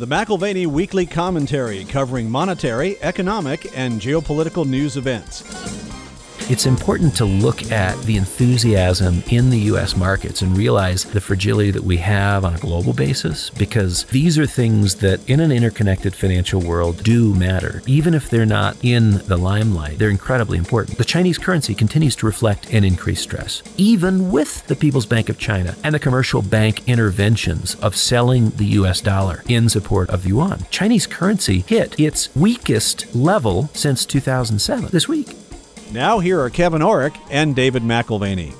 The McAlvany Weekly Commentary covering monetary, economic, and geopolitical news events. It's important to look at the enthusiasm in the U.S. markets and realize the fragility that we have on a global basis because these are things that in an interconnected financial world do matter. Even if they're not in the limelight, they're incredibly important. The Chinese currency continues to reflect an increased stress, even with the People's Bank of China and the commercial bank interventions of selling the U.S. dollar in support of yuan. Chinese currency hit its weakest level since 2007 this week. Now, here are Kevin Orrick and David McAlvany.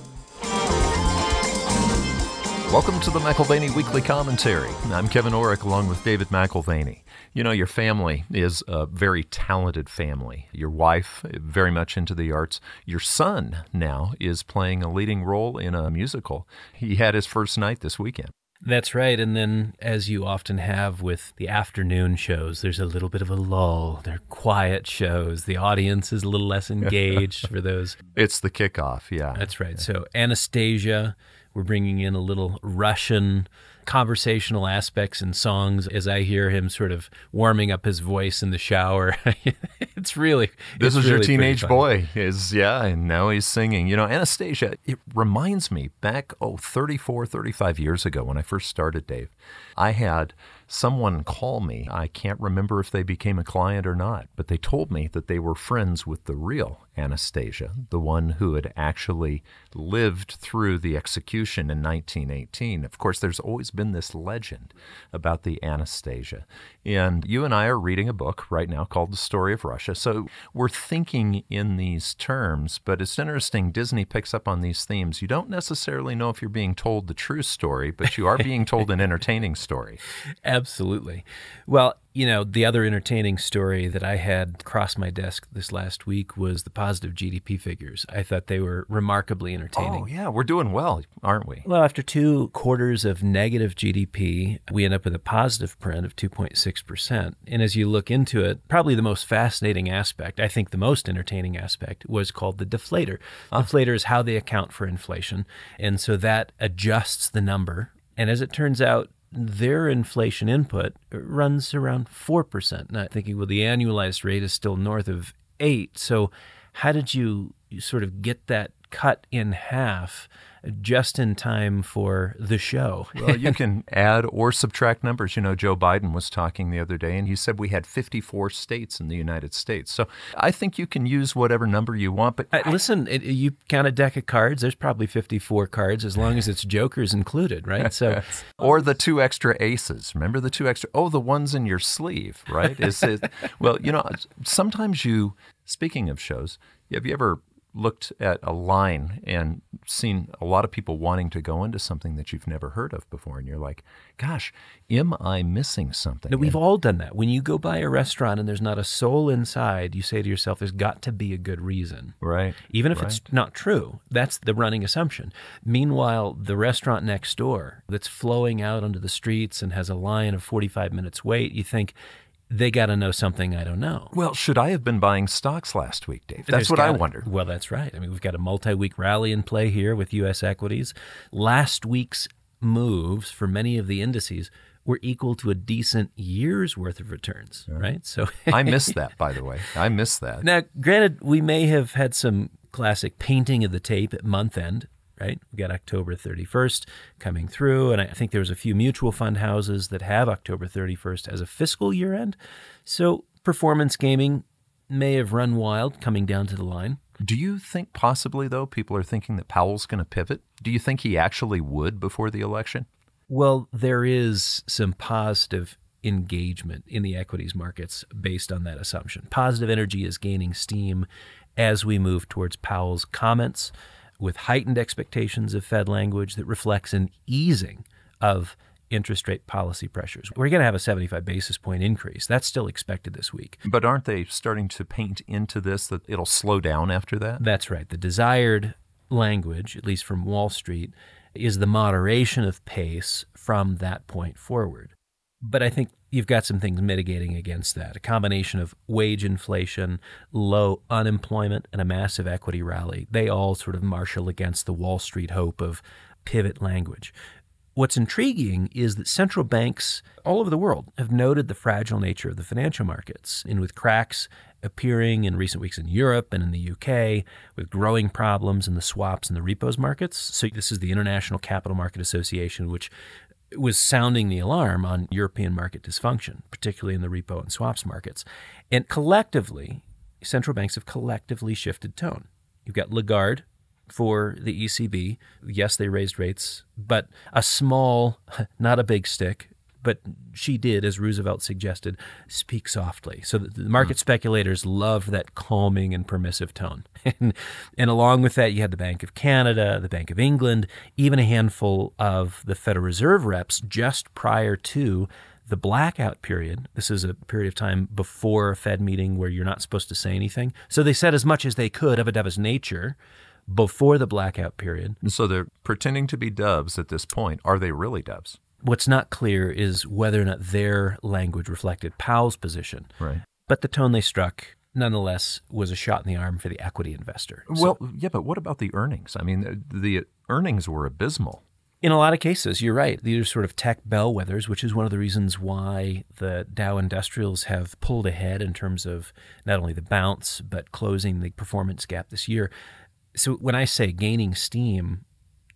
Welcome to the McAlvany Weekly Commentary. I'm Kevin Orrick along with David McAlvany. You know, your family is a very talented family. Your wife, very much into the arts. Your son now is playing a leading role in a musical. He had his first night this weekend. That's right. And then, as you often have with the afternoon shows, there's a little bit of a lull. They're quiet shows. The audience is a little less engaged for those. It's the kickoff, yeah. That's right. So, Anastasia, we're bringing in a little Russian conversational aspects in songs as I hear him sort of warming up his voice in the shower. it's really This is really your teenage boy. Is yeah, and now he's singing. You know, Anastasia, it reminds me back oh 34, 35 years ago when I first started Dave. I had someone call me. I can't remember if they became a client or not, but they told me that they were friends with the real Anastasia, the one who had actually lived through the execution in 1918. Of course, there's always been this legend about the Anastasia. And you and I are reading a book right now called The Story of Russia. So we're thinking in these terms, but it's interesting. Disney picks up on these themes. You don't necessarily know if you're being told the true story, but you are being told an entertaining story. Absolutely. Well, you know, the other entertaining story that I had cross my desk this last week was the positive GDP figures. I thought they were remarkably entertaining. Oh, yeah, we're doing well, aren't we? Well, after two quarters of negative GDP, we end up with a positive print of 2.6%. And as you look into it, probably the most fascinating aspect, I think the most entertaining aspect, was called the deflator. Deflator is how they account for inflation. And so that adjusts the number. And as it turns out, their inflation input runs around 4%. And I'm thinking, well, the annualized rate is still north of 8 So, how did you sort of get that cut in half just in time for the show? Well, you can add or subtract numbers. You know, Joe Biden was talking the other day, and he said we had 54 states in the United States. So I think you can use whatever number you want. But Uh, listen, it, you count a deck of cards. There's probably 54 cards as long as it's jokers included, right? So, or the two extra aces. Remember the two extra? Oh, the ones in your sleeve, right? Is it? well, you know, sometimes you. Speaking of shows, have you ever looked at a line and seen a lot of people wanting to go into something that you've never heard of before, and you're like, "Gosh, am I missing something?" No, we've And- all done that. When you go by a restaurant and there's not a soul inside, you say to yourself, there's got to be a good reason. right, Even if it's not true, that's the running assumption. Meanwhile, the restaurant next door that's flowing out onto the streets and has a line of 45 minutes wait, you think they got to know something I don't know. Well, should I have been buying stocks last week, Dave? That's There's what I gotta- wondered. Well, that's right. I mean, we've got a multi week rally in play here with U.S. equities. Last week's moves for many of the indices were equal to a decent year's worth of returns, right? So I missed that, by the way. I missed that. now, granted, we may have had some classic painting of the tape at month end, right? We got October 31st coming through, and I think there was a few mutual fund houses that have October 31st as a fiscal year end. So performance gaming may have run wild coming down to the line. Do you think possibly, though, people are thinking that Powell's going to pivot? Do you think he actually would before the election? Well, there is some positive engagement in the equities markets based on that assumption. Positive energy is gaining steam as we move towards Powell's comments with heightened expectations of Fed language that reflects an easing of interest rate policy pressures. We're going to have a 75 basis point increase. That's still expected this week. But aren't they starting to paint into this that it'll slow down after that? That's right. The desired language, at least from Wall Street, is the moderation of pace from that point forward. But I think you've got some things mitigating against that. A combination of wage inflation, low unemployment, and a massive equity rally. They all sort of marshal against the Wall Street hope of pivot language. What's intriguing is that central banks all over the world have noted the fragile nature of the financial markets, and with cracks appearing in recent weeks in Europe and in the UK, with growing problems in the swaps and the repos markets. So, this is the International Capital Market Association, which was sounding the alarm on European market dysfunction, particularly in the repo and swaps markets. And collectively, central banks have collectively shifted tone. You've got Lagarde for the ECB. Yes, they raised rates, but a small, not a big stick. But she did, as Roosevelt suggested, speak softly. So the market mm. speculators loved that calming and permissive tone. and, and along with that, you had the Bank of Canada, the Bank of England, even a handful of the Federal Reserve reps just prior to the blackout period, this is a period of time before a Fed meeting where you're not supposed to say anything. So they said as much as they could of a dove's nature before the blackout period. So they're pretending to be doves at this point. Are they really doves? What's not clear is whether or not their language reflected Powell's position. Right. But the tone they struck nonetheless was a shot in the arm for the equity investor. Well, yeah, but what about the earnings? I mean, the earnings were abysmal. In a lot of cases, you're right. These are sort of tech bellwethers, which is one of the reasons why the Dow Industrials have pulled ahead in terms of not only the bounce, but closing the performance gap this year. So when I say gaining steam,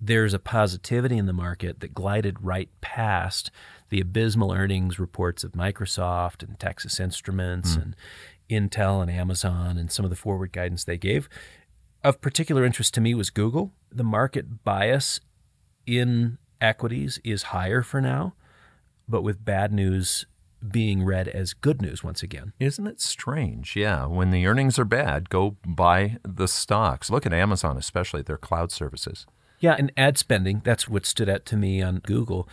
there's a positivity in the market that glided right past the abysmal earnings reports of Microsoft and Texas Instruments mm. and Intel and Amazon and some of the forward guidance they gave. Of particular interest to me was Google. The market bias in equities is higher for now, but with bad news being read as good news once again. Isn't it strange? Yeah. When the earnings are bad, go buy the stocks. Look at Amazon, especially their cloud services. Yeah, and ad spending, that's what stood out to me on Google.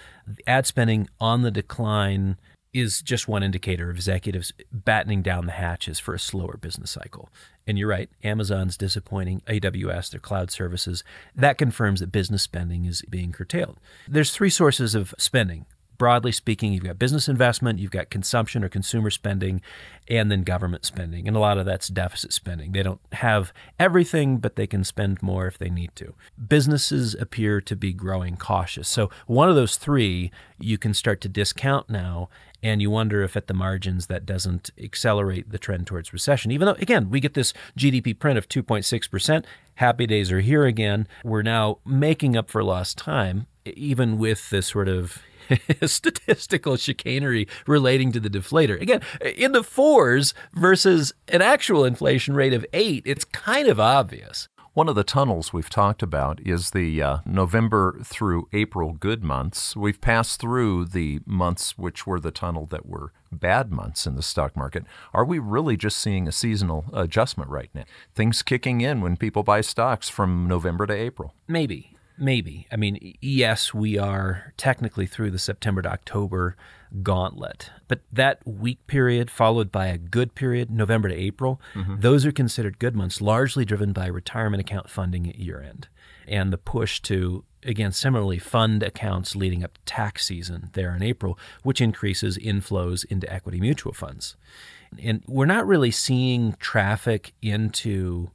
Ad spending on the decline is just one indicator of executives battening down the hatches for a slower business cycle. And you're right, Amazon's disappointing, AWS, their cloud services, that confirms that business spending is being curtailed. There's three sources of spending broadly speaking, you've got business investment, you've got consumption or consumer spending, and then government spending. And a lot of that's deficit spending. They don't have everything, but they can spend more if they need to. Businesses appear to be growing cautious. So one of those three you can start to discount now. And you wonder if at the margins that doesn't accelerate the trend towards recession. Even though, again, we get this GDP print of 2.6%. Happy days are here again. We're now making up for lost time, even with this sort of statistical chicanery relating to the deflator. Again, in the fours versus an actual inflation rate of eight, it's kind of obvious. One of the tunnels we've talked about is the uh, November through April good months. We've passed through the months which were the tunnel that were bad months in the stock market. Are we really just seeing a seasonal adjustment right now? Things kicking in when people buy stocks from November to April? Maybe. Maybe. I mean, yes, we are technically through the September to October gauntlet, but that weak period followed by a good period, November to April, mm-hmm. those are considered good months, largely driven by retirement account funding at year end and the push to, again, similarly fund accounts leading up to tax season there in April, which increases inflows into equity mutual funds. And we're not really seeing traffic into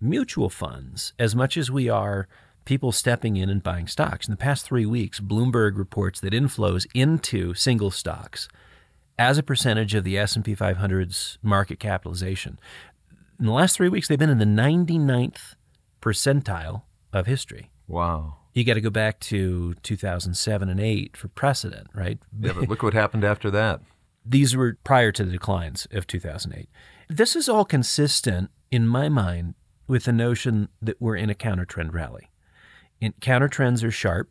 mutual funds as much as we are people stepping in and buying stocks. In the past three weeks, Bloomberg reports that inflows into single stocks as a percentage of the S&P 500's market capitalization. In the last three weeks, they've been in the 99th percentile of history. Wow. You got to go back to 2007 and 8 for precedent, right? Yeah, but look what happened after that. These were prior to the declines of 2008. This is all consistent, in my mind, with the notion that we're in a counter trend rally counter trends are sharp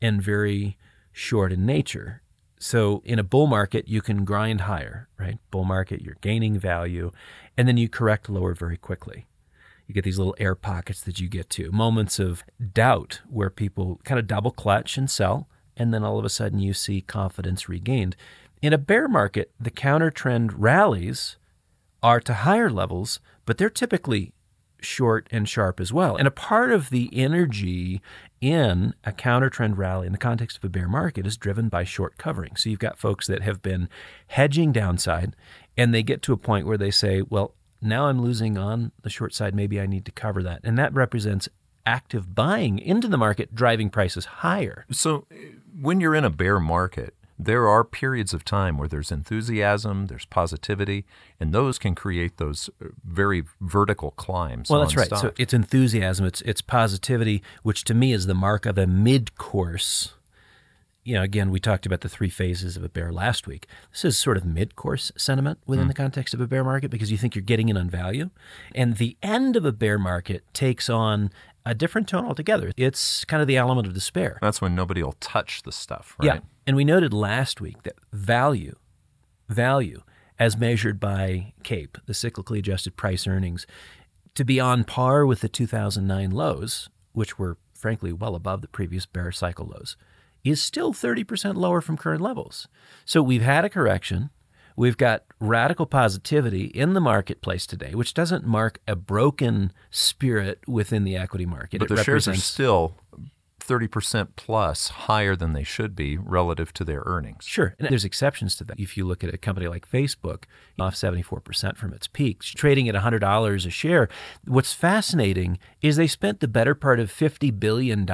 and very short in nature. So in a bull market, you can grind higher, right? Bull market, you're gaining value, and then you correct lower very quickly. You get these little air pockets that you get to, moments of doubt where people kind of double clutch and sell, and then all of a sudden you see confidence regained. In a bear market, the counter trend rallies are to higher levels, but they're typically short and sharp as well. And a part of the energy in a counter trend rally in the context of a bear market is driven by short covering. So you've got folks that have been hedging downside and they get to a point where they say, well, now I'm losing on the short side. Maybe I need to cover that. And that represents active buying into the market, driving prices higher. So when you're in a bear market, there are periods of time where there's enthusiasm, there's positivity, and those can create those uh, very vertical climbs. Well, that's right. Stock. So it's enthusiasm, it's it's positivity, which to me is the mark of a mid-course. You know, again, we talked about the three phases of a bear last week. This is sort of mid-course sentiment within mm. the context of a bear market because you think you're getting in on value, and the end of a bear market takes on a different tone altogether. It's kind of the element of despair. That's when nobody will touch the stuff, right? Yeah. And we noted last week that value, value as measured by CAPE, the cyclically adjusted price earnings, to be on par with the 2009 lows, which were frankly well above the previous bear cycle lows, is still 30% lower from current levels. So we've had a correction. We've got radical positivity in the marketplace today, which doesn't mark a broken spirit within the equity market. But it the shares are still 30% plus higher than they should be relative to their earnings. Sure. And there's exceptions to that. If you look at a company like Facebook, off 74% from its peak, trading at $100 a share, what's fascinating is they spent the better part of $50 billion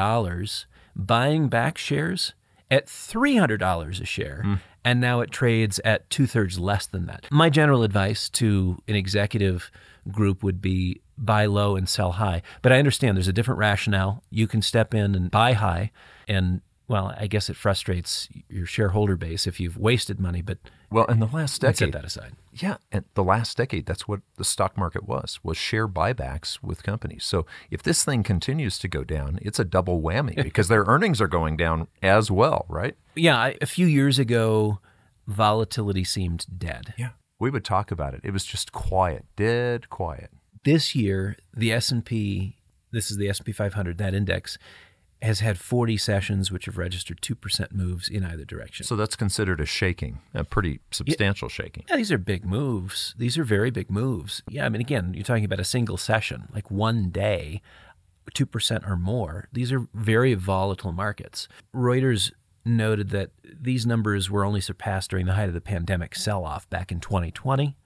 buying back shares at $300 a share. Mm and now it trades at two thirds less than that. My general advice to an executive group would be buy low and sell high. But I understand there's a different rationale. You can step in and buy high and well, I guess it frustrates your shareholder base if you've wasted money, but well, in the last decade, set that aside. Yeah, and the last decade, that's what the stock market was was share buybacks with companies. So if this thing continues to go down, it's a double whammy because their earnings are going down as well, right? Yeah, a few years ago, volatility seemed dead. Yeah, we would talk about it. It was just quiet, dead quiet. This year, the S and P, this is the S and P 500, that index has had 40 sessions which have registered 2% moves in either direction. So that's considered a shaking, a pretty substantial yeah, shaking. Yeah, these are big moves. These are very big moves. Yeah, I mean, again, you're talking about a single session, like one day, 2% or more. These are very volatile markets. Reuters noted that these numbers were only surpassed during the height of the pandemic sell off back in 2020.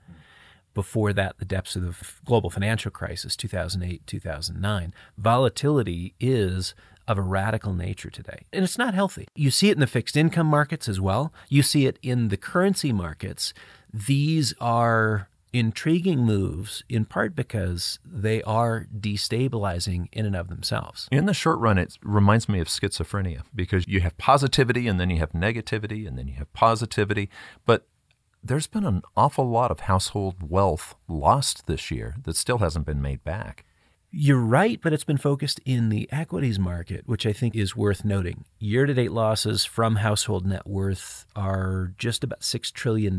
Before that, the depths of the global financial crisis, 2008, 2009. Volatility is of a radical nature today. And it's not healthy. You see it in the fixed income markets as well. You see it in the currency markets. These are intriguing moves in part because they are destabilizing in and of themselves. In the short run, it reminds me of schizophrenia because you have positivity and then you have negativity and then you have positivity. But there's been an awful lot of household wealth lost this year that still hasn't been made back. You're right, but it's been focused in the equities market, which I think is worth noting. Year to date losses from household net worth are just about $6 trillion.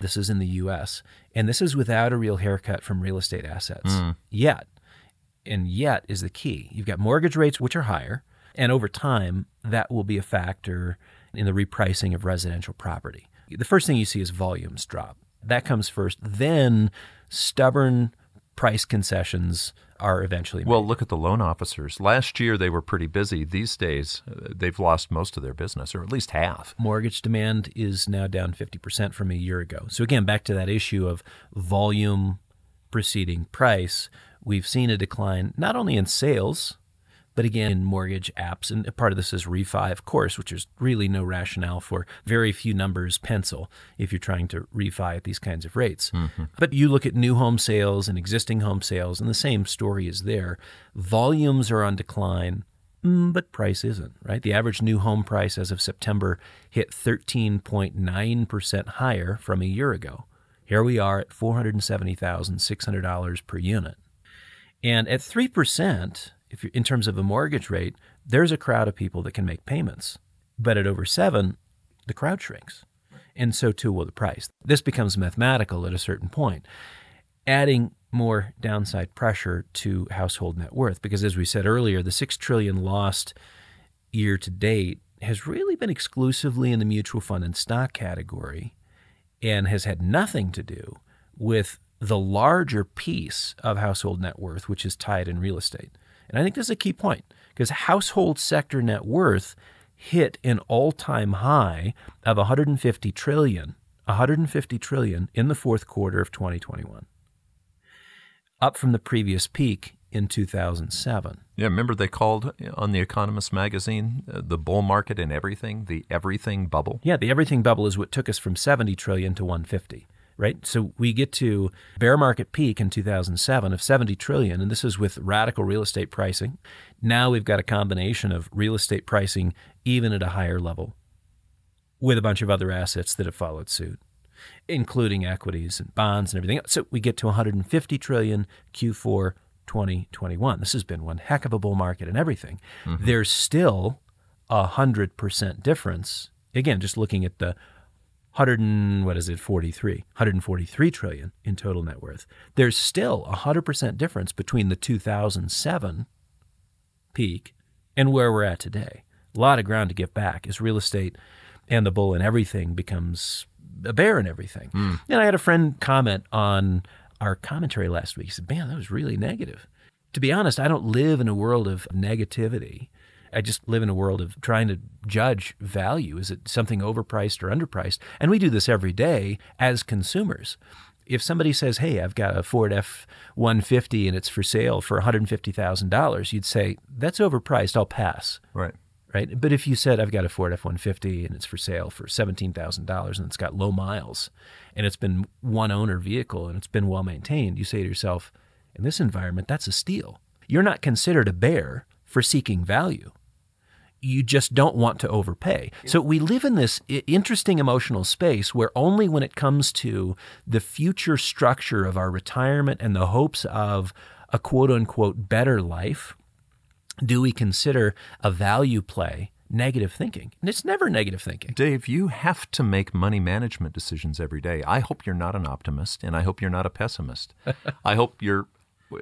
This is in the US. And this is without a real haircut from real estate assets. Mm. Yet, and yet is the key. You've got mortgage rates, which are higher. And over time, that will be a factor in the repricing of residential property. The first thing you see is volumes drop. That comes first. Then stubborn price concessions are eventually made. Well, look at the loan officers. Last year they were pretty busy. These days uh, they've lost most of their business, or at least half. Mortgage demand is now down 50% from a year ago. So, again, back to that issue of volume preceding price, we've seen a decline not only in sales, but again, in mortgage apps, and part of this is refi, of course, which is really no rationale for very few numbers pencil if you're trying to refi at these kinds of rates. Mm-hmm. But you look at new home sales and existing home sales, and the same story is there. Volumes are on decline. Mm, but price isn't, right? The average new home price as of September hit 13.9% higher from a year ago. Here we are at $470,600 per unit. And at 3%, if in terms of a mortgage rate, there's a crowd of people that can make payments. But at over seven, the crowd shrinks. And so too will the price. This becomes mathematical at a certain point, adding more downside pressure to household net worth. Because as we said earlier, the six trillion lost year to date has really been exclusively in the mutual fund and stock category and has had nothing to do with the larger piece of household net worth, which is tied in real estate. And I think this is a key point because household sector net worth hit an all-time high of 150 trillion, 150 trillion in the fourth quarter of 2021. Up from the previous peak in 2007. Yeah, remember they called on the Economist magazine uh, the bull market and everything, the everything bubble? Yeah, the everything bubble is what took us from 70 trillion to 150 right? So we get to bear market peak in 2007 of 70 trillion, and this is with radical real estate pricing. Now we've got a combination of real estate pricing even at a higher level with a bunch of other assets that have followed suit, including equities and bonds and everything. Else. So we get to 150 trillion Q4 2021. This has been one heck of a bull market and everything. Mm-hmm. There's still a 100% difference. Again, just looking at the 100 and what is it 43 143 trillion in total net worth. There's still a 100% difference between the 2007 peak and where we're at today. A lot of ground to get back as real estate and the bull and everything becomes a bear and everything. Mm. and i had a friend comment on our commentary last week. He said man that was really negative. To be honest i don't live in a world of negativity I just live in a world of trying to judge value. Is it something overpriced or underpriced? And we do this every day as consumers. If somebody says, "Hey, I've got a Ford F150 and it's for sale for $150,000," you'd say, "That's overpriced. I'll pass." Right. Right. But if you said, "I've got a Ford F150 and it's for sale for $17,000 and it's got low miles and it's been one owner vehicle and it's been well maintained," you say to yourself, "In this environment, that's a steal." You're not considered a bear for seeking value you just don't want to overpay. So we live in this interesting emotional space where only when it comes to the future structure of our retirement and the hopes of a quote unquote better life do we consider a value play negative thinking. And it's never negative thinking. Dave, you have to make money management decisions every day. I hope you're not an optimist and I hope you're not a pessimist. I hope you're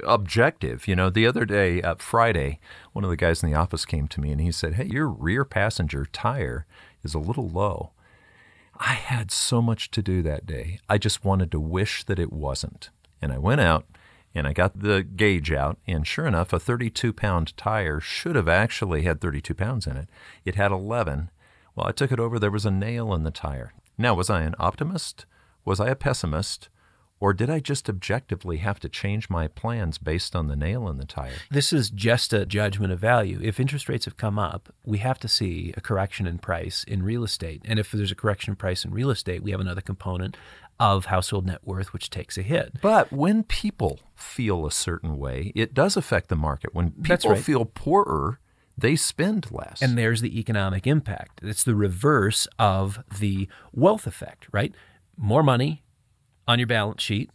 objective. You know, the other day, uh, Friday, one of the guys in the office came to me and he said, Hey, your rear passenger tire is a little low. I had so much to do that day. I just wanted to wish that it wasn't. And I went out and I got the gauge out, and sure enough, a 32 pound tire should have actually had 32 pounds in it. It had 11. Well, I took it over, there was a nail in the tire. Now, was I an optimist? Was I a pessimist? Or did I just objectively have to change my plans based on the nail in the tire? This is just a judgment of value. If interest rates have come up, we have to see a correction in price in real estate. And if there's a correction in price in real estate, we have another component of household net worth, which takes a hit. But when people feel a certain way, it does affect the market. When people right. feel poorer, they spend less. And there's the economic impact. It's the reverse of the wealth effect, right? More money, on your balance sheet.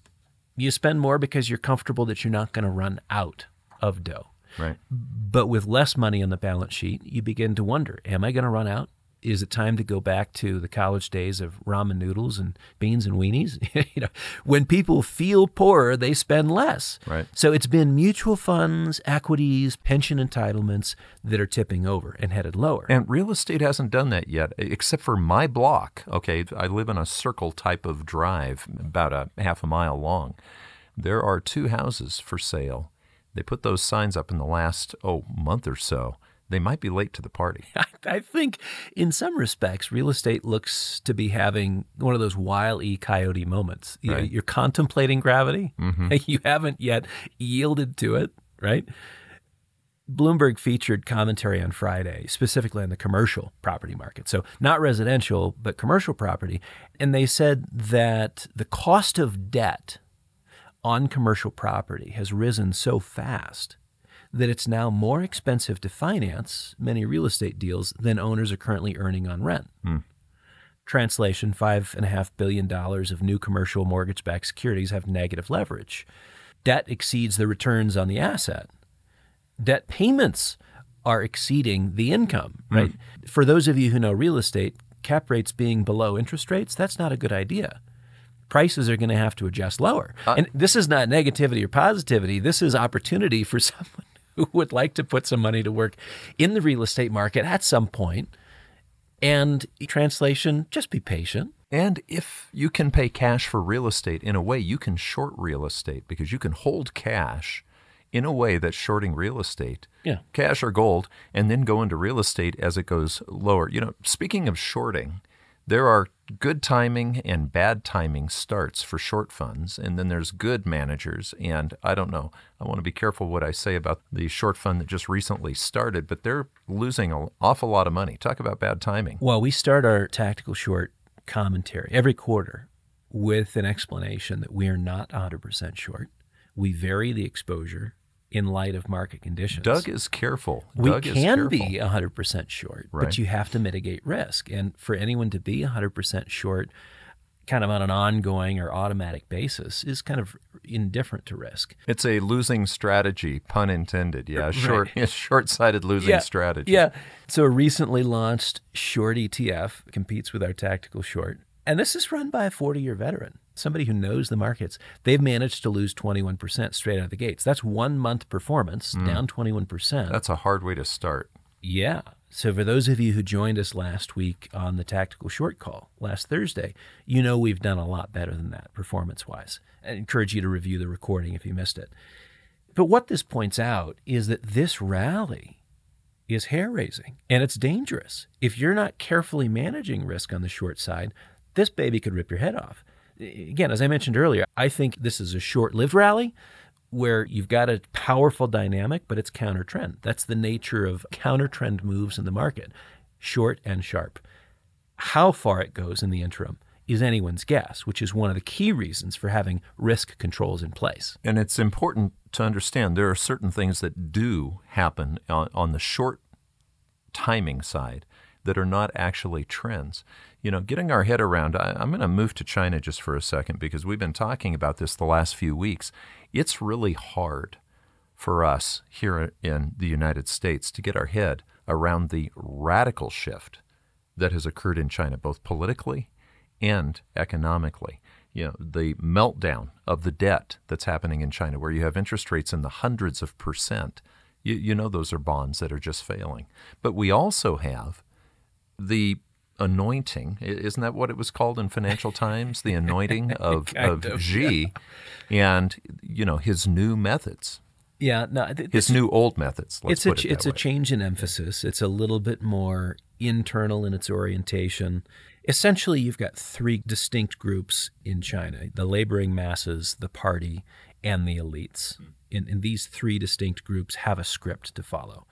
You spend more because you're comfortable that you're not going to run out of dough. Right. But with less money on the balance sheet, you begin to wonder, am I going to run out? Is it time to go back to the college days of ramen noodles and beans and weenies? you know, when people feel poorer, they spend less. Right. So it's been mutual funds, equities, pension entitlements that are tipping over and headed lower. And real estate hasn't done that yet, except for my block. Okay, I live in a circle type of drive, about a half a mile long. There are two houses for sale. They put those signs up in the last oh month or so they might be late to the party. I think in some respects, real estate looks to be having one of those wild e coyote moments. Right. You're contemplating gravity, mm-hmm. you haven't yet yielded to it, right? Bloomberg featured commentary on Friday, specifically on the commercial property market. So, not residential, but commercial property. And they said that the cost of debt on commercial property has risen so fast that it's now more expensive to finance many real estate deals than owners are currently earning on rent. Hmm. Translation $5.5 billion of new commercial mortgage backed securities have negative leverage. Debt exceeds the returns on the asset. Debt payments are exceeding the income, hmm. right? For those of you who know real estate, cap rates being below interest rates, that's not a good idea prices are going to have to adjust lower. Uh, and this is not negativity or positivity. This is opportunity for someone who would like to put some money to work in the real estate market at some point. And translation, just be patient. And if you can pay cash for real estate in a way, you can short real estate because you can hold cash in a way that's shorting real estate, yeah. cash or gold, and then go into real estate as it goes lower. You know, speaking of shorting, there are good timing and bad timing starts for short funds, and then there's good managers. And I don't know, I want to be careful what I say about the short fund that just recently started, but they're losing an awful lot of money. Talk about bad timing. Well, we start our tactical short commentary every quarter with an explanation that we are not 100% short. We vary the exposure in light of market conditions. Doug is careful. We Doug is can be 100% short, Right. but you have to mitigate risk. And for anyone to be 100% short, kind of on an ongoing or automatic basis, is kind of indifferent to risk. It's a losing strategy, pun intended. Yeah, short, short-sighted losing strategy. Yeah. So a recently launched short ETF competes with our tactical short. And this is run by a 40 year veteran, somebody who knows the markets. They've managed to lose 21% straight out of the gates. That's one month performance, mm. down 21%. That's a hard way to start. Yeah. So for those of you who joined us last week on the tactical short call last Thursday, you know we've done a lot better than that performance wise. I encourage you to review the recording if you missed it. But what this points out is that this rally is hair raising and it's dangerous. If you're not carefully managing risk on the short side, this baby could rip your head off. Again, as I mentioned earlier, I think this is a short lived rally where you've got a powerful dynamic, but it's counter trend. That's the nature of counter trend moves in the market, short and sharp. How far it goes in the interim is anyone's guess, which is one of the key reasons for having risk controls in place. And it's important to understand there are certain things that do happen on, on the short timing side that are not actually trends. You know, getting our head around, I, I'm going to move to China just for a second because we've been talking about this the last few weeks. It's really hard for us here in the United States to get our head around the radical shift that has occurred in China, both politically and economically. You know, the meltdown of the debt that's happening in China, where you have interest rates in the hundreds of percent. You, you know, those are bonds that are just failing. But we also have the anointing isn't that what it was called in financial times the anointing of, of of, Xi and you know his new methods Yeah, no, th- his this- new old methods let's it's a it it's a change in emphasis. It's a little bit more internal in its orientation. Essentially, you've got three distinct groups in China: the laboring masses, the party, and the elites. Hmm. And, and these three distinct groups have a script to follow.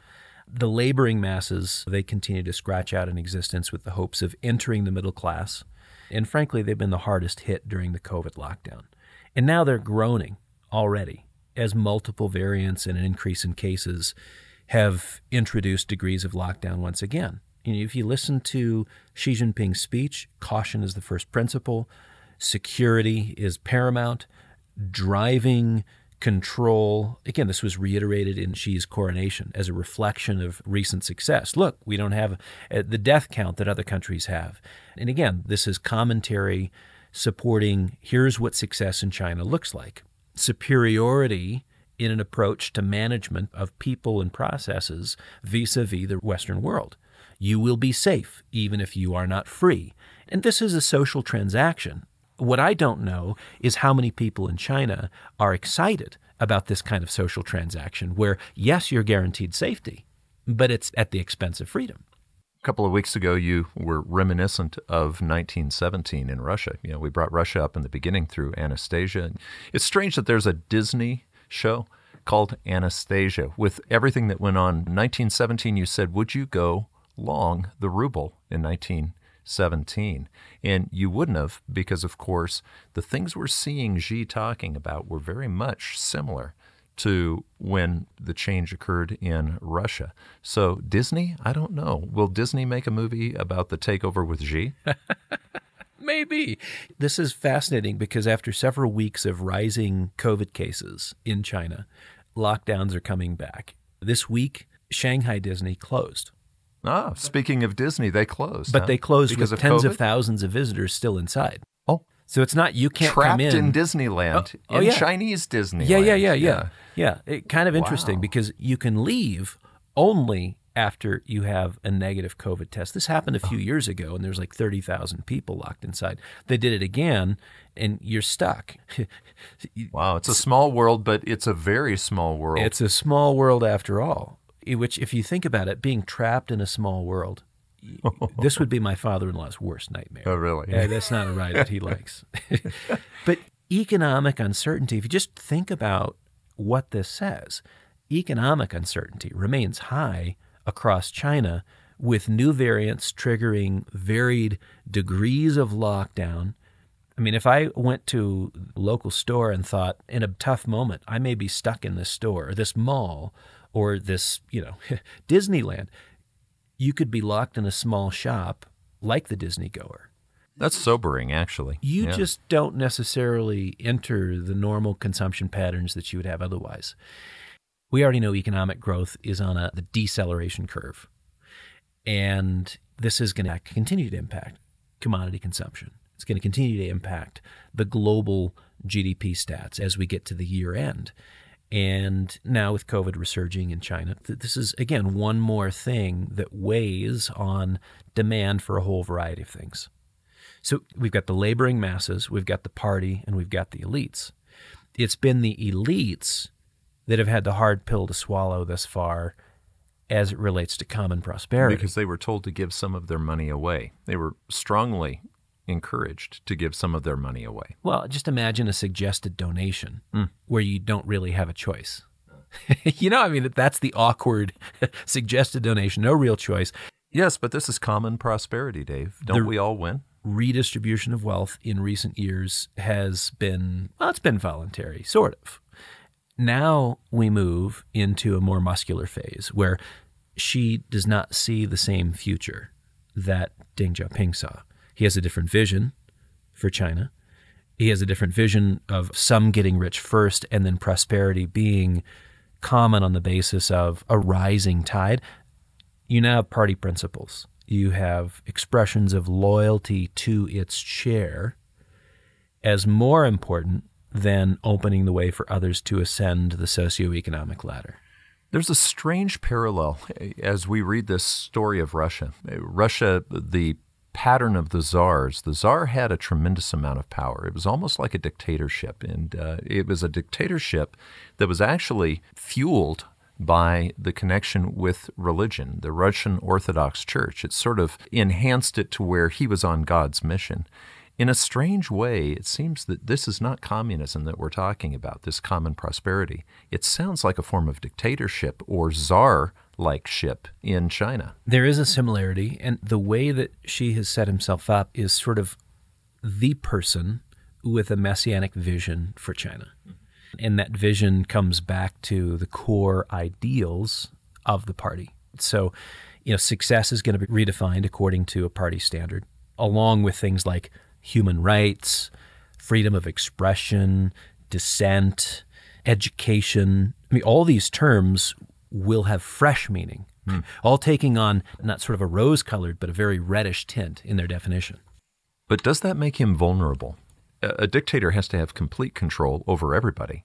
The laboring masses, they continue to scratch out an existence with the hopes of entering the middle class. And frankly, they've been the hardest hit during the COVID lockdown. And now they're groaning already as multiple variants and an increase in cases have introduced degrees of lockdown once again. You know, if you listen to Xi Jinping's speech, caution is the first principle, security is paramount, driving control. Again, this was reiterated in Xi's coronation as a reflection of recent success. Look, we don't have uh, the death count that other countries have. And again, this is commentary supporting here's what success in China looks like superiority in an approach to management of people and processes vis a vis the Western world. You will be safe even if you are not free. And this is a social transaction. What I don't know is how many people in China are excited about this kind of social transaction where, yes, you're guaranteed safety, but it's at the expense of freedom. A couple of weeks ago, you were reminiscent of 1917 in Russia. You know, we brought Russia up in the beginning through Anastasia. It's strange that there's a Disney show called Anastasia with everything that went on. In 1917, you said, Would you go long the ruble in 1917? And you wouldn't have, because, of course, the things we're seeing Xi talking about were very much similar to when the change occurred in Russia. So Disney, I don't know. Will Disney make a movie about the takeover with Xi? Maybe. This is fascinating because after several weeks of rising COVID cases in China, lockdowns are coming back. This week, Shanghai Disney closed, Ah, speaking of Disney, they closed. but huh? they closed because with of tens COVID? of thousands of visitors still inside. Oh, So it's not you can't trapped come in. in Disneyland, Oh, oh, in yeah. Chinese Disneyland. yeah, yeah, yeah, yeah, yeah. It, kind of interesting Wow. because you can leave only after you have a negative COVID test. This happened a few years ago, and there's like thirty thousand people locked inside. They did it again, and you're stuck. Wow, it's a small world, but it's a very small world. It's a small world after all. Which, if you think about it, being trapped in a small world, this would be my father-in-law's worst nightmare. Oh, really? Yeah, that's not a ride that he likes. but economic uncertainty, if you just think about what this says, economic uncertainty remains high across China with new variants triggering varied degrees of lockdown. I mean, if I went to a local store and thought in a tough moment, I may be stuck in this store or this mall or this, you know, Disneyland, you could be locked in a small shop like the Disney goer. That's sobering, actually. You Yeah. just don't necessarily enter the normal consumption patterns that you would have otherwise. We already know economic growth is on a the deceleration curve. And this is going to continue to impact commodity consumption. It's going to continue to impact the global GDP stats as we get to the year end. And now with COVID resurging in China, th- this is again one more thing that weighs on demand for a whole variety of things. So we've got the laboring masses, we've got the party, and we've got the elites. It's been the elites that have had the hard pill to swallow thus far as it relates to common prosperity. Because they were told to give some of their money away. They were strongly encouraged to give some of their money away. well, just imagine a suggested donation hmm. where you don't really have a choice. you know, I mean, that's the awkward suggested donation, no real choice. Yes, but this is common prosperity, Dave. Don't The- we all win? redistribution of wealth in recent years has been well, it's been voluntary, sort of. Now we move into a more muscular phase where Xi does not see the same future that Deng Xiaoping saw. He has a different vision for China. He has a different vision of some getting rich first and then prosperity being common on the basis of a rising tide you now have party principles. You have expressions of loyalty to its chair as more important than opening the way for others to ascend the socioeconomic ladder. There's a strange parallel as we read this story of Russia. Russia, the pattern of the czars, the czar had a tremendous amount of power. It was almost like a dictatorship, and uh, it was a dictatorship that was actually fueled by the connection with religion, the Russian Orthodox Church. It sort of enhanced it to where he was on God's mission. In a strange way, it seems that this is not communism that we're talking about, this common prosperity. It sounds like a form of dictatorship or czar like ship in China. There is a similarity, and the way that Xi has set himself up is sort of the person with a messianic vision for China. And that vision comes back to the core ideals of the party. So, you know, success is going to be redefined according to a party standard, along with things like human rights, freedom of expression, dissent, education. I mean, all these terms will have fresh meaning, hmm. all taking on not sort of a rose colored, but a very reddish tint in their definition. But does that make him vulnerable? A, a dictator has to have complete control over everybody.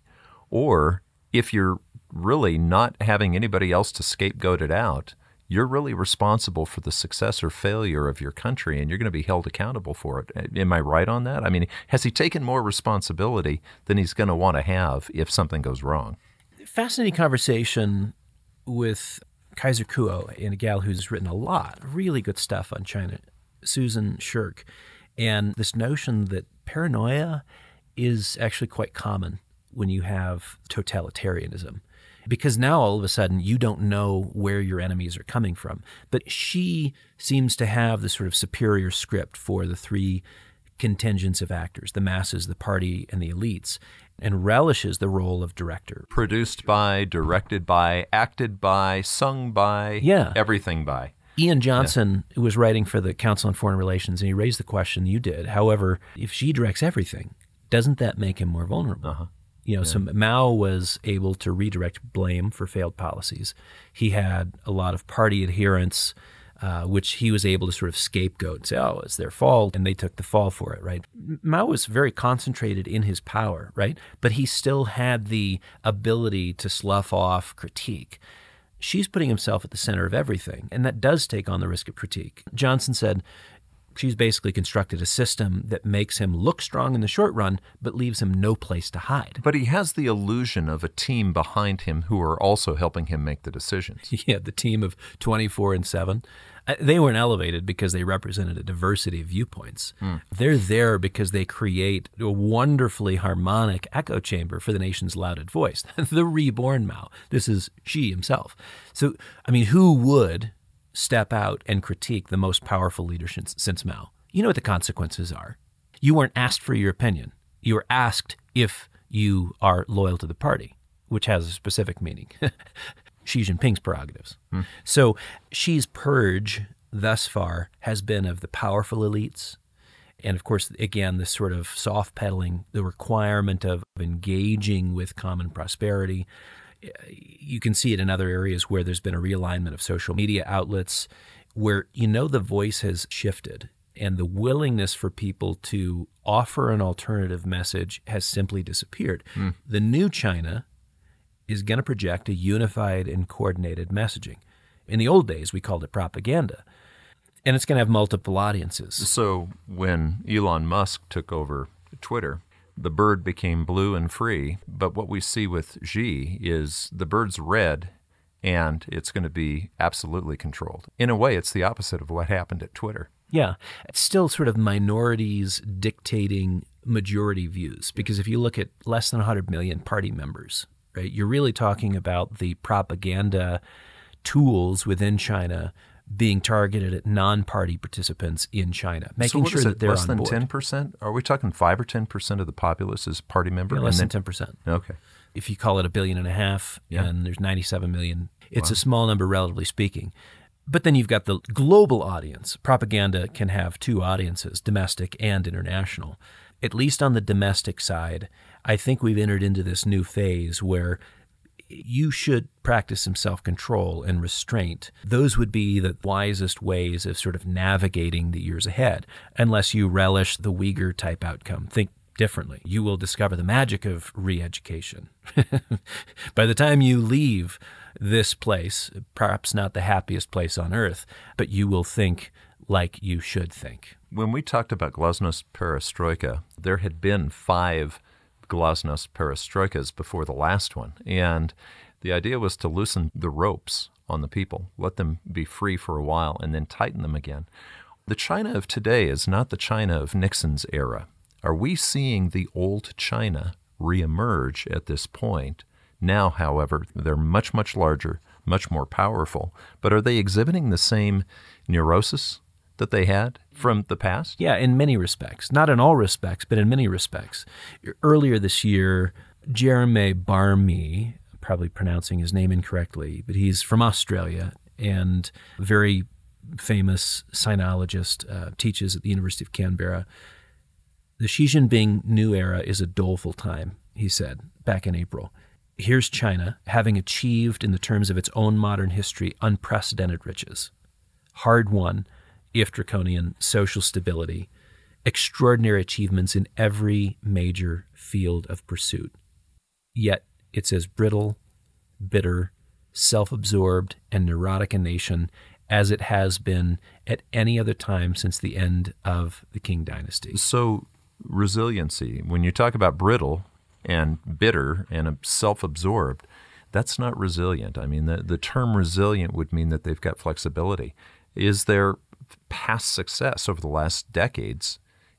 Or if you're really not having anybody else to scapegoat it out, you're really responsible for the success or failure of your country and you're going to be held accountable for it. Am I right on that? I mean, has he taken more responsibility than he's going to want to have if something goes wrong? Fascinating conversation with Kaiser Kuo, and a gal who's written a lot really good stuff on China, Susan Shirk, and this notion that paranoia is actually quite common when you have totalitarianism. Because now all of a sudden you don't know where your enemies are coming from. But Xi seems to have the sort of superior script for the three contingents of actors the masses, the party, and the elites, and relishes the role of director. Produced by, directed by, acted by, sung by, Yeah. everything by. Ian Johnson was writing for the Council on Foreign Relations, and he raised the question you did. However, if Xi directs everything, doesn't that make him more vulnerable? Uh-huh. You know, so Mao was able to redirect blame for failed policies. He had a lot of party adherents, uh, which he was able to sort of scapegoat and say, "Oh, it's their fault," and they took the fall for it. Right? Mao was very concentrated in his power, right? But he still had the ability to slough off critique Xi's putting himself at the center of everything, and that does take on the risk of critique. Johnson said, Xi's basically constructed a system that makes him look strong in the short run, but leaves him no place to hide. But he has the illusion of a team behind him who are also helping him make the decisions. Yeah, the team of 24 and 7. Uh, They weren't elevated because they represented a diversity of viewpoints. They're there because they create a wonderfully harmonic echo chamber for the nation's lauded voice. the reborn Mao. This is Xi himself. So, I mean, who would step out and critique the most powerful leader since, since Mao? You know what the consequences are. You weren't asked for your opinion. You were asked if you are loyal to the party, which has a specific meaning. Xi Jinping's prerogatives. Hmm. So Xi's purge thus far has been of the powerful elites. And of course, again, this sort of soft pedaling, the requirement of engaging with common prosperity. You can see it in other areas where there's been a realignment of social media outlets, where you know the voice has shifted and the willingness for people to offer an alternative message has simply disappeared. Hmm. The new China is going to project a unified and coordinated messaging. In the old days, we called it propaganda. And it's going to have multiple audiences. So when Elon Musk took over Twitter, the bird became blue and free. But what we see with Xi is the bird's red and it's going to be absolutely controlled. In a way, it's the opposite of what happened at Twitter. Yeah, it's still sort of minorities dictating majority views because if you look at less than 100 million party members, right, you're really talking about the propaganda tools within China being targeted at non-party participants in China, making so sure is that they're less on than ten percent? Are we talking five or ten percent of the populace is party member? Yeah, less And than then- 10%. Okay. if you call it a billion and a half Yeah. and there's 97 million, it's a small number relatively speaking. But then you've got the global audience. Propaganda can have two audiences, domestic and international. At least on the domestic side, I think we've entered into this new phase where you should practice some self control and restraint. Those would be the wisest ways of sort of navigating the years ahead, unless you relish the Uyghur type outcome. Think differently. You will discover the magic of re education. By the time you leave this place, perhaps not the happiest place on earth, but you will think like you should think. When we talked about Glasnost Perestroika, there had been five Glasnost Perestroikas before the last one. And the idea was to loosen the ropes on the people, let them be free for a while, and then tighten them again. The China of today is not the China of Nixon's era. Are we seeing the old China reemerge at this point? Now, however, they're much, much larger, much more powerful. But are they exhibiting the same neurosis that they had from the past? Yeah, in many respects. Not in all respects, but in many respects. Earlier this year, Geremie Barmé, probably pronouncing his name incorrectly, but he's from Australia and very famous sinologist, uh, teaches at the University of Canberra. The Xi Jinping new era is a doleful time, he said back in April. Here's China having achieved, in the terms of its own modern history, unprecedented riches. Hard won, if draconian, social stability, extraordinary achievements in every major field of pursuit. Yet it's as brittle, bitter, self absorbed, and neurotic a nation as it has been at any other time since the end of the Qing dynasty. So, resiliency, when you talk about brittle and bitter and self absorbed, that's not resilient. I mean, the, the term resilient would mean that they've got flexibility. Is there past success over the last decades?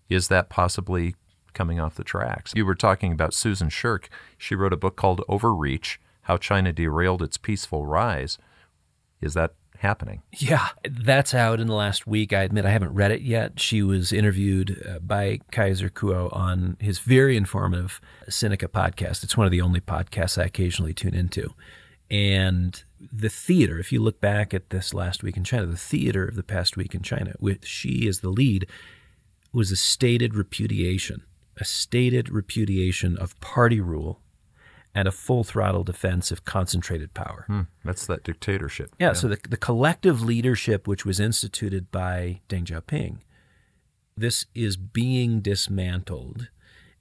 Is that possibly coming off the tracks? You were talking about Susan Shirk. She wrote a book called Overreach How China Derailed Its Peaceful Rise. Is that happening? Yeah, that's out in the last week. I admit I haven't read it yet. She was interviewed uh, by Kaiser Kuo on his very informative Sinica podcast. It's one of the only podcasts I occasionally tune into. And the theater, if you look back at this last week in China, the theater of the past week in China, with Xi as the lead, was a stated repudiation, a stated repudiation of party rule and a full throttle defense of concentrated power. Hmm, that's that dictatorship. Yeah, so the, the collective leadership which was instituted by Deng Xiaoping, this is being dismantled,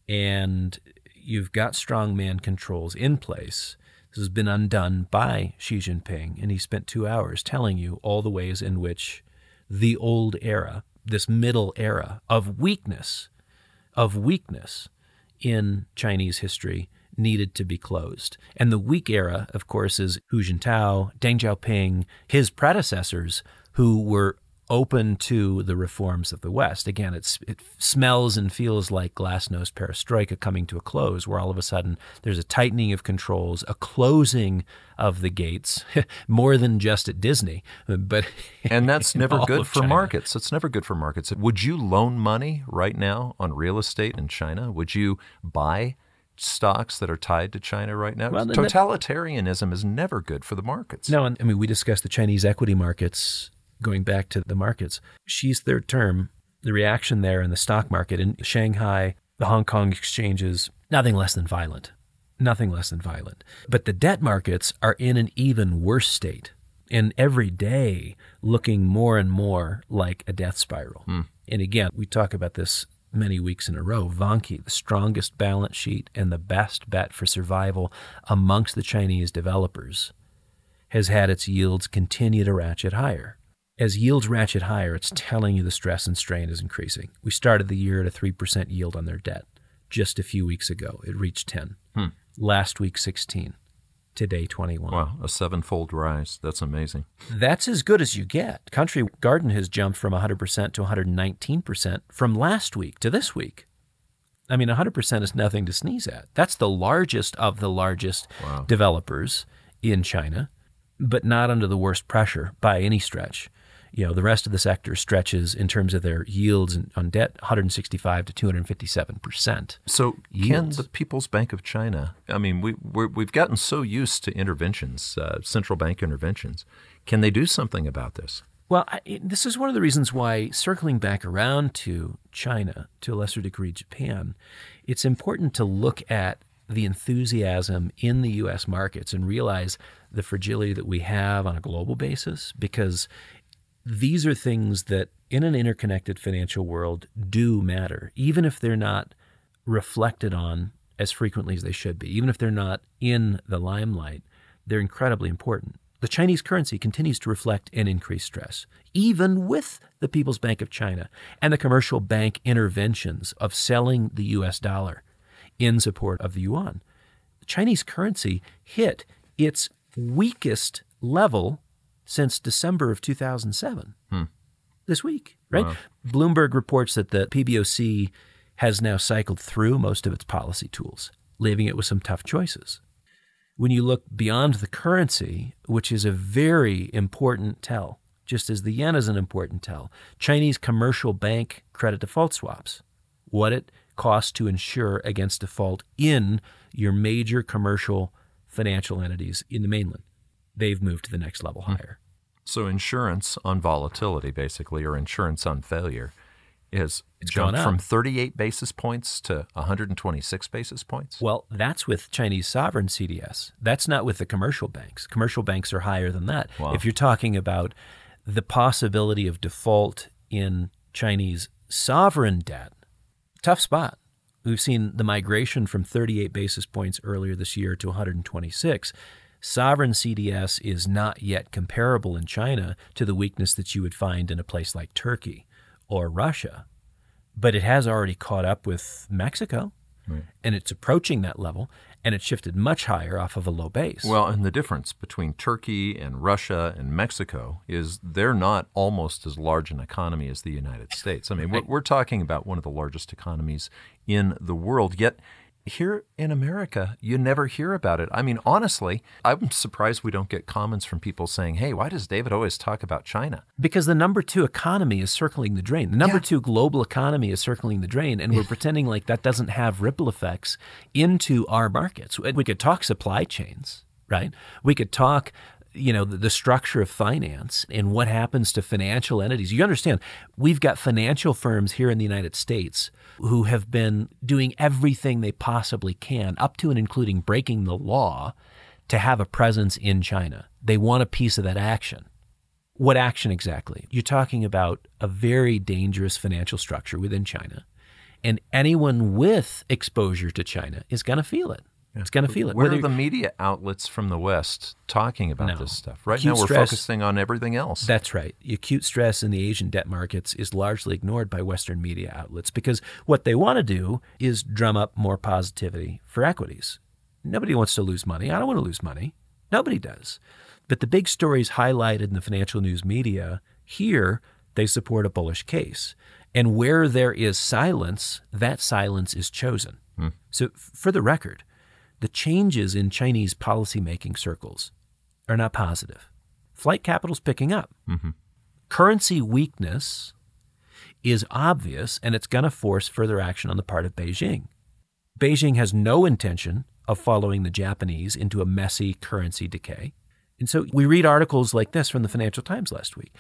and you've got strongman controls in place. This has been undone by Xi Jinping, and he spent two hours telling you all the ways in which the old era, this middle era of weakness, of weakness in Chinese history needed to be closed. And the weak era, of course, is Hu Jintao, Deng Xiaoping, his predecessors, who were open to the reforms of the West. Again, it's, it smells and feels like glasnost perestroika coming to a close, where all of a sudden there's a tightening of controls, a closing of the gates, more than just at Disney. But and that's never good for China. markets. It's never good for markets. Would you loan money right now on real estate in China? Would you buy? stocks that are tied to China right now. Well, Totalitarianism is never good for the markets. No, and I mean we discussed the Chinese equity markets going back to the markets. Xi's third term, the reaction there in the stock market in Shanghai, the Hong Kong exchanges, nothing less than violent. Nothing less than violent. But the debt markets are in an even worse state and every day looking more and more like a death spiral. Hmm. And again, we talk about this many weeks in a row. Vanke, the strongest balance sheet and the best bet for survival amongst the Chinese developers, has had its yields continue to ratchet higher. As yields ratchet higher, it's telling you the stress and strain is increasing. We started the year at a 3% yield on their debt. Just a few weeks ago, it reached 10. Hmm. Last week, 16 today 21. Wow, a sevenfold rise. That's amazing. That's as good as you get. Country Garden has jumped from 100% to 119% from last week to this week. I mean, 100% is nothing to sneeze at. That's the largest of the largest wow. developers in China, but not under the worst pressure by any stretch you know, the rest of the sector stretches in terms of their yields on debt 165 to 257 percent. So, yields. can the People's Bank of China? I mean, we we have gotten so used to interventions, uh, central bank interventions. Can they do something about this? Well, I, this is one of the reasons why, circling back around to China, to a lesser degree Japan, it's important to look at the enthusiasm in the U.S. markets and realize the fragility that we have on a global basis because these are things that in an interconnected financial world do matter, even if they're not reflected on as frequently as they should be, even if they're not in the limelight, they're incredibly important. The Chinese currency continues to reflect an increased stress, even with the People's Bank of China and the commercial bank interventions of selling the US dollar in support of the yuan. The Chinese currency hit its weakest level since December of 2007. Hmm. This week, right? Wow. Bloomberg reports that the PBOC has now cycled through most of its policy tools, leaving it with some tough choices. When you look beyond the currency, which is a very important tell, just as the yen is an important tell, Chinese commercial bank credit default swaps, what it costs to insure against default in your major commercial financial entities in the mainland they've moved to the next level hmm. higher. So insurance on volatility, basically, or insurance on failure, is it's jumped from 38 basis points to 126 basis points. Well, that's with Chinese sovereign CDS. That's not with the commercial banks. Commercial banks are higher than that. Wow. If you're talking about the possibility of default in Chinese sovereign debt, tough spot. We've seen the migration from 38 basis points earlier this year to 126 sovereign CDS is not yet comparable in China to the weakness that you would find in a place like Turkey or Russia, but it has already caught up with Mexico. Right. And it's approaching that level, and it shifted much higher off of a low base. Well, and the difference between Turkey and Russia and Mexico is they're not almost as large an economy as the United States. I mean, we're, we're talking about one of the largest economies in the world, yet here in America, you never hear about it. I mean, honestly, I'm surprised we don't get comments from people saying, hey, why does David always talk about China? Because the number two economy is circling the drain. The number yeah. two global economy is circling the drain, and we're pretending like that doesn't have ripple effects into our markets. We could talk supply chains, right? We could talk you know the, the, structure of finance and what happens to financial entities you understand we've got financial firms here in the united states who have been doing everything they possibly can up to and including breaking the law to have a presence in china. They want a piece of that action. What action exactly? You're talking about a very dangerous financial structure within china and anyone with exposure to china is going to feel it It's going to feel it. Where Whether- are the media outlets from the West talking about No. this stuff? Right Acute now, we're stress- focusing on everything else. That's right. Acute stress in the Asian debt markets is largely ignored by Western media outlets because what they want to do is drum up more positivity for equities. Nobody wants to lose money. I don't want to lose money. Nobody does. But the big stories highlighted in the financial news media here, they support a bullish case. And where there is silence, that silence is chosen. Hmm. So, f- for the record, the changes in Chinese policymaking circles are not positive. Flight capital's picking up. Mm-hmm. Currency weakness is obvious and it's going to force further action on the part of Beijing. Beijing has no intention of following the Japanese into a messy currency decay. And so we read articles like this from the Financial Times last week.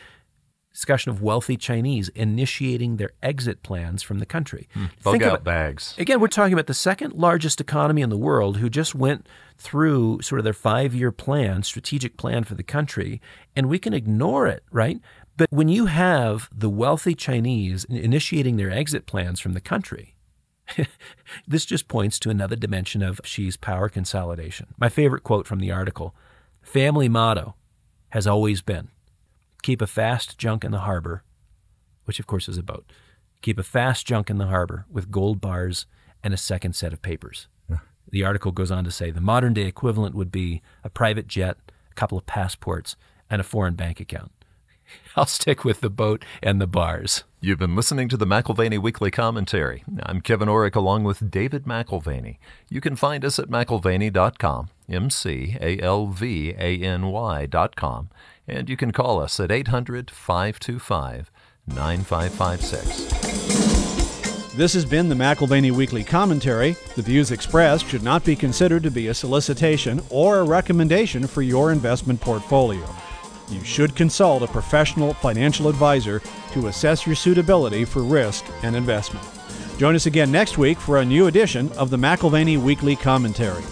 Discussion of wealthy Chinese initiating their exit plans from the country. Hmm. Bug Think out about- bags. Again, we're talking about the second largest economy in the world who just went through sort of their five year plan, strategic plan for the country, and we can ignore it, right? But when you have the wealthy Chinese initiating their exit plans from the country, this just points to another dimension of Xi's power consolidation. My favorite quote from the article family motto has always been keep a fast junk in the harbor, which of course is a boat. Keep a fast junk in the harbor with gold bars and a second set of papers. The article goes on to say the modern day equivalent would be a private jet, a couple of passports, and a foreign bank account. I'll stick with the boat and the bars. You've been listening to the McAlvany Weekly Commentary. I'm Kevin Orrick along with David McAlvany. You can find us at McAlvany.com, M C A L V A N Y.com, and you can call us at 800 525 9556. This has been the McAlvany Weekly Commentary. The views expressed should not be considered to be a solicitation or a recommendation for your investment portfolio. You should consult a professional financial advisor to assess your suitability for risk and investment. Join us again next week for a new edition of the McAlvany Weekly Commentary.